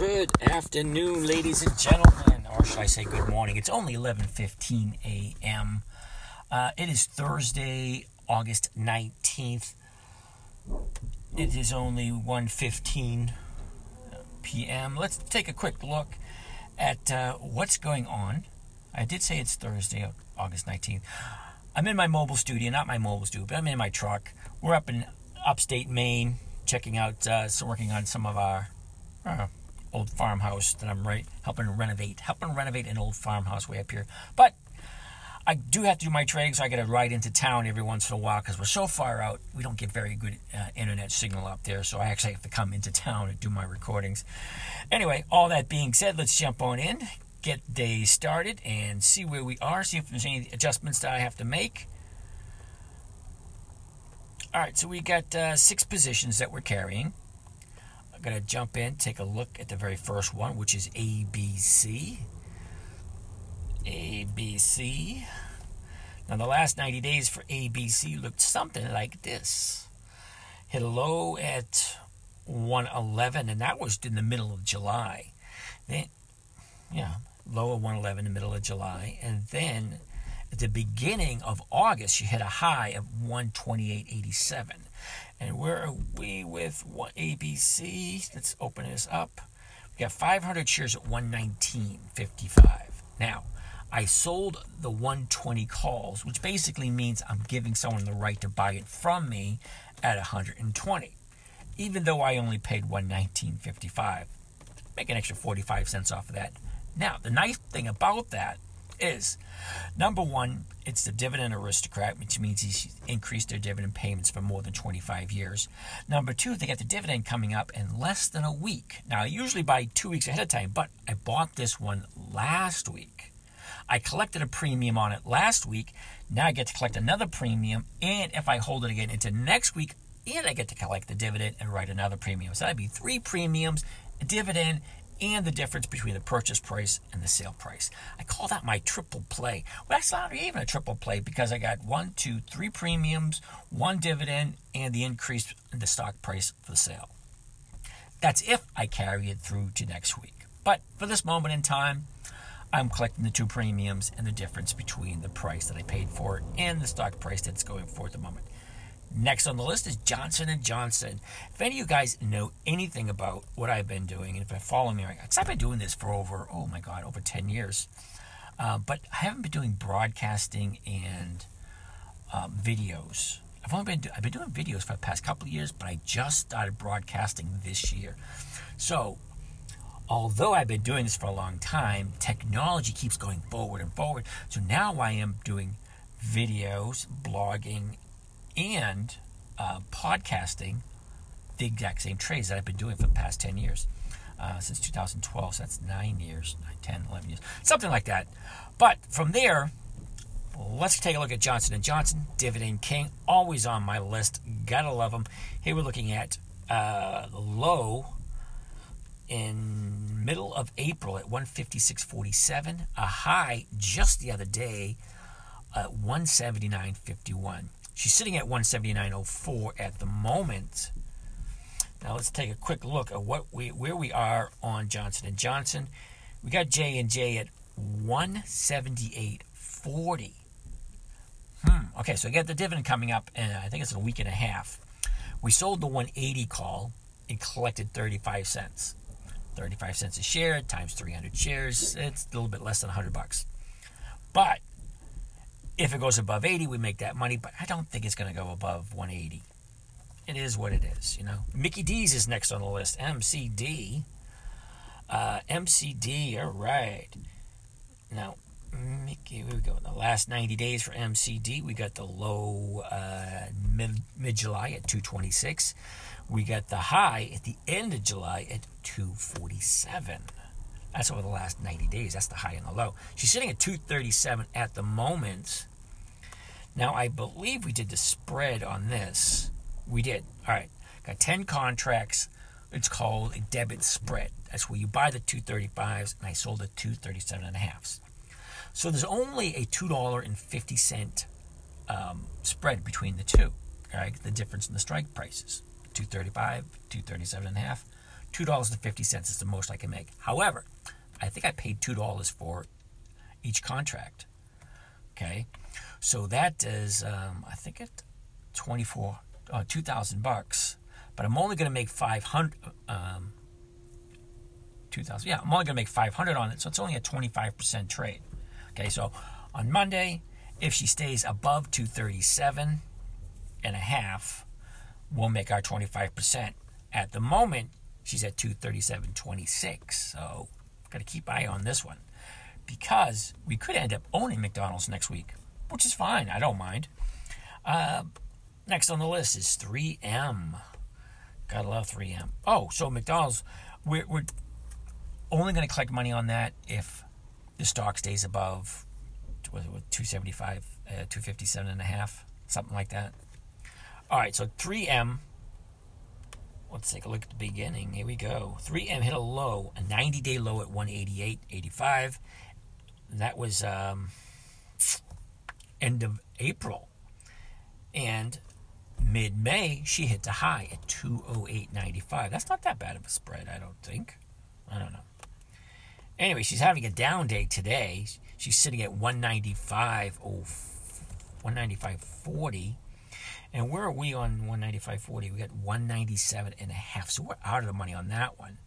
Good afternoon, ladies and gentlemen, or should I say good morning? It's only 11:15 a.m. Uh, it is Thursday, August 19th. It is only 1:15 p.m. Let's take a quick look at uh, what's going on. I did say it's Thursday, August 19th. I'm in my mobile studio, not my mobile studio, but I'm in my truck. We're up in upstate Maine, checking out, uh, working on some of our uh, old farmhouse that I'm right helping renovate, helping renovate an old farmhouse way up here. But I do have to do my trading, so I got to ride into town every once in a while because we're so far out. We don't get very good uh, internet signal up there, so I actually have to come into town and do my recordings. Anyway, all that being said, let's jump on in, get day started, and see where we are. See if there's any adjustments that I have to make. All right, so we got uh, six positions that we're carrying. I'm going to jump in, take a look at the very first one, which is ABC. ABC. Now, the last 90 days for ABC looked something like this. Hit a low at 111, and that was in the middle of July. Then, yeah, low of 111 in the middle of July. And then at the beginning of August, you hit a high of 128.87. And where are we with what ABC? Let's open this up. We got 500 shares at 119.55. Now, I sold the 120 calls, which basically means I'm giving someone the right to buy it from me at 120, even though I only paid 119.55. Make an extra 45 cents off of that. Now, the nice thing about that is number one, it's the dividend aristocrat, which means he's increased their dividend payments for more than 25 years. Number two, they get the dividend coming up in less than a week. Now, I usually by two weeks ahead of time, but I bought this one last week. I collected a premium on it last week. Now I get to collect another premium, and if I hold it again into next week, and I get to collect the dividend and write another premium. So that'd be three premiums, a dividend, and the difference between the purchase price and the sale price. I call that my triple play. Well, that's not even a triple play because I got one, two, three premiums, one dividend, and the increase in the stock price for the sale. That's if I carry it through to next week. But for this moment in time, I'm collecting the two premiums and the difference between the price that I paid for it and the stock price that's going for at the moment. Next on the list is Johnson and Johnson. If any of you guys know anything about what I've been doing, and if you follow me, because I've been doing this for over oh my god, over ten years, uh, but I haven't been doing broadcasting and um, videos. I've only been I've been doing videos for the past couple of years, but I just started broadcasting this year. So although I've been doing this for a long time, technology keeps going forward and forward. So now I am doing videos, blogging, and uh, podcasting the exact same trades that I've been doing for the past 10 years. Uh, since 2012, so that's nine years, nine, 10, 11 years, something like that. But from there, let's take a look at Johnson & Johnson, Dividend King, always on my list. Gotta love them. Here we're looking at uh, low in middle of April at 156.47, a high just the other day at 179.51. She's sitting at 179.04 at the moment. Now let's take a quick look at what we where we are on Johnson and Johnson. We got J and J at 178.40. Hmm. Okay, so we got the dividend coming up, and I think it's in a week and a half. We sold the 180 call and collected 35 cents. 35 cents a share times 300 shares, it's a little bit less than 100 bucks. But if it goes above 80, we make that money, but I don't think it's going to go above 180. It is what it is, you know. Mickey D's is next on the list. MCD. Uh, MCD, all right. Now, Mickey, we go. In the last 90 days for MCD, we got the low uh, mid mid July at 226. We got the high at the end of July at 247. That's over the last 90 days. That's the high and the low. She's sitting at 237 at the moment. Now, I believe we did the spread on this. We did. All right. Got 10 contracts. It's called a debit spread. That's where you buy the 235s and I sold the 237 and a halves. So there's only a $2.50 um, spread between the two. Right? The difference in the strike prices. 235, 237 and a half. $2.50 is the most I can make. However, I think I paid $2 for each contract. Okay. So that is, um, I think it 24, uh, 2,000 bucks. But I'm only going to make 500, um, 2,000. Yeah, I'm only going to make 500 on it. So it's only a 25% trade. Okay. So on Monday, if she stays above 237 and a half, we'll make our 25%. At the moment, she's at 237.26. So got to keep eye on this one because we could end up owning McDonald's next week, which is fine. I don't mind. Uh, next on the list is 3M. Gotta love 3M. Oh, so McDonald's, we're, we're only going to collect money on that if the stock stays above what, 275, uh, 257 and a half, something like that. All right, so 3M. Let's take a look at the beginning. Here we go. 3M hit a low, a 90 day low at 188.85. That was um, end of April. And mid May, she hit the high at 208.95. That's not that bad of a spread, I don't think. I don't know. Anyway, she's having a down day today. She's sitting at 195. Oh, 195.40. And where are we on 195.40? We got 197 and a half. So we're out of the money on that one.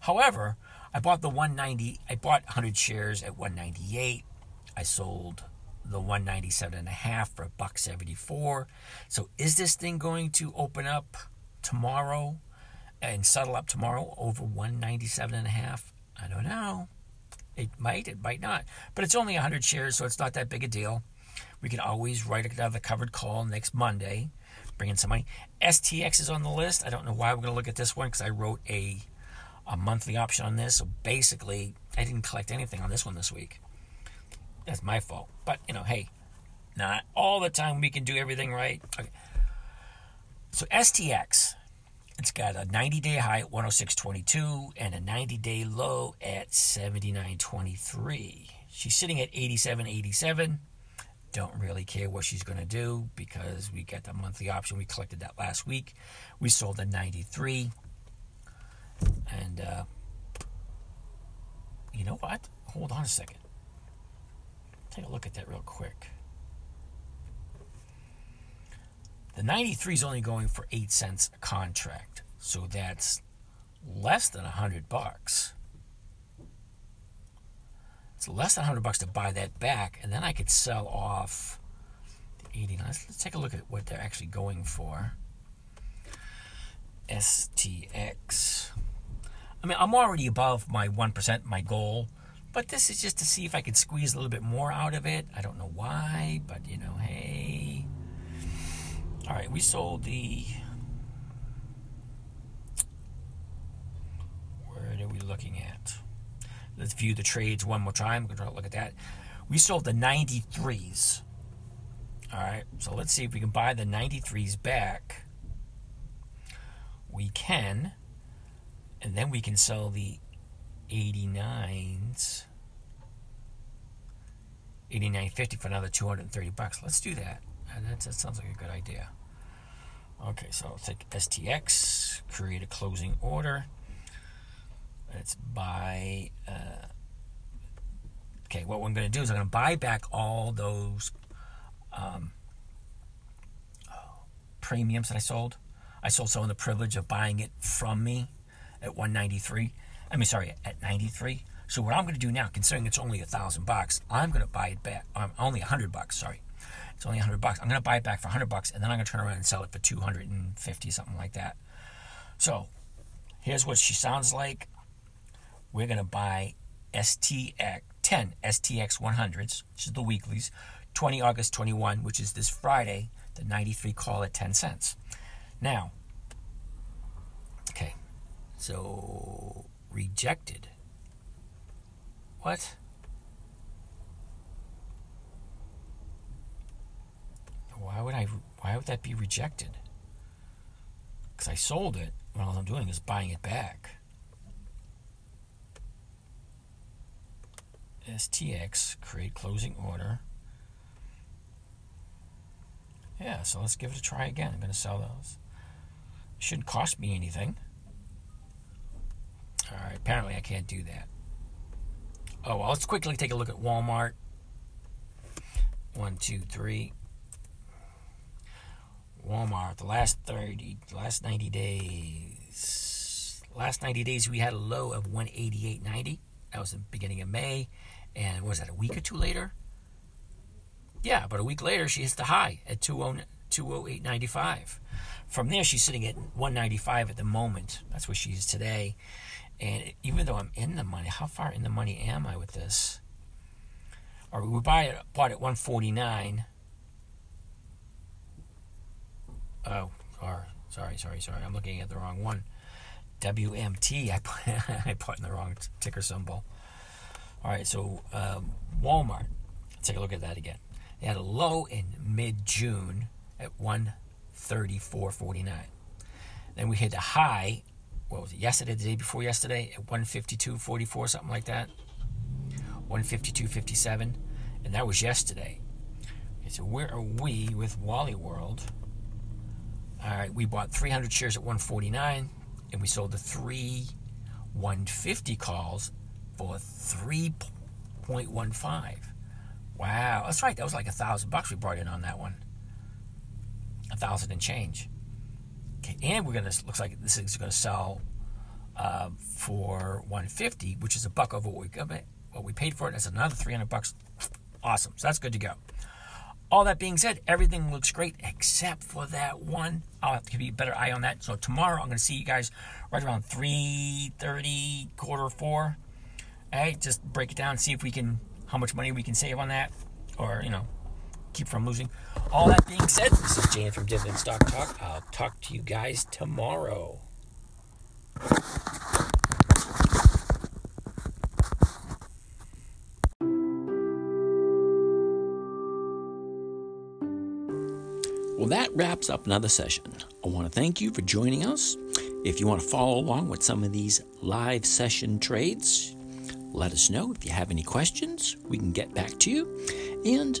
However, I bought the 190. I bought 100 shares at 198. I sold the 197 and a half for a buck 74. So is this thing going to open up tomorrow and settle up tomorrow over 197 and a half? I don't know. It might, it might not. But it's only 100 shares, so it's not that big a deal. We can always write another covered call next Monday, bring in some money. STX is on the list. I don't know why we're going to look at this one because I wrote a, a monthly option on this. So basically, I didn't collect anything on this one this week. That's my fault. But, you know, hey, not all the time we can do everything right. Okay. So STX, it's got a 90 day high at 106.22 and a 90 day low at 79.23. She's sitting at 87.87 don't really care what she's going to do because we got the monthly option. We collected that last week. We sold the 93. And uh, you know what? Hold on a second. Take a look at that real quick. The 93 is only going for 8 cents a contract. So that's less than 100 bucks. It's less than 100 bucks to buy that back, and then I could sell off the 89. Let's, let's take a look at what they're actually going for. STX. I mean, I'm already above my 1%, my goal, but this is just to see if I could squeeze a little bit more out of it. I don't know why, but you know, hey. All right, we sold the. Where are we looking at? Let's view the trades one more time. We're going to look at that. We sold the 93s. All right, so let's see if we can buy the 93s back. We can. And then we can sell the 89s. 89.50 for another 230 bucks. Let's do that. That, that sounds like a good idea. Okay, so I'll take STX, create a closing order. Let's buy. Uh, okay, what I'm going to do is I'm going to buy back all those um, premiums that I sold. I sold someone the privilege of buying it from me at 193. I mean, sorry, at 93. So what I'm going to do now, considering it's only a thousand bucks, I'm going to buy it back. Um, only a hundred bucks. Sorry, it's only a hundred bucks. I'm going to buy it back for a hundred bucks, and then I'm going to turn around and sell it for 250, something like that. So here's what she sounds like we're going to buy STX 10 STX 100s, which is the weeklies. 20 August 21, which is this Friday, the 93 call at 10 cents. Now, okay, so rejected. What? Why would I? Why would that be rejected? Because I sold it. When all I'm doing is buying it back. STX create closing order. Yeah, so let's give it a try again. I'm going to sell those. Shouldn't cost me anything. All right, apparently I can't do that. Oh, well, let's quickly take a look at Walmart. One, two, three. Walmart, the last 30, last 90 days. Last 90 days, we had a low of 188.90. That was the beginning of May. And was that a week or two later? Yeah, but a week later, she hits the high at 208.95. From there, she's sitting at 195 at the moment. That's where she is today. And even though I'm in the money, how far in the money am I with this? Or we buy it, bought at 149. Oh, sorry, sorry, sorry, sorry. I'm looking at the wrong one. WMT. I put, I put in the wrong ticker symbol. All right, so um, Walmart. Let's take a look at that again. They had a low in mid June at 134.49. Then we hit a high, what was it, yesterday, the day before yesterday, at 152.44, something like that. 152.57. And that was yesterday. Okay, so where are we with Wally World? All right, we bought 300 shares at 149, and we sold the three 150 calls for 3.15. Wow, that's right. That was like a thousand bucks we brought in on that one. A thousand and change. And we're gonna looks like this is gonna sell uh, for 150, which is a buck over what we what we paid for it. That's another 300 bucks. Awesome. So that's good to go. All that being said, everything looks great except for that one. I'll have to keep a better eye on that. So tomorrow I'm going to see you guys right around 3:30, quarter four. Hey, just break it down, see if we can how much money we can save on that, or you know, keep from losing. All that being said, this is James from Dividend Stock Talk. I'll talk to you guys tomorrow. Well, that wraps up another session. I want to thank you for joining us. If you want to follow along with some of these live session trades, let us know if you have any questions. We can get back to you. And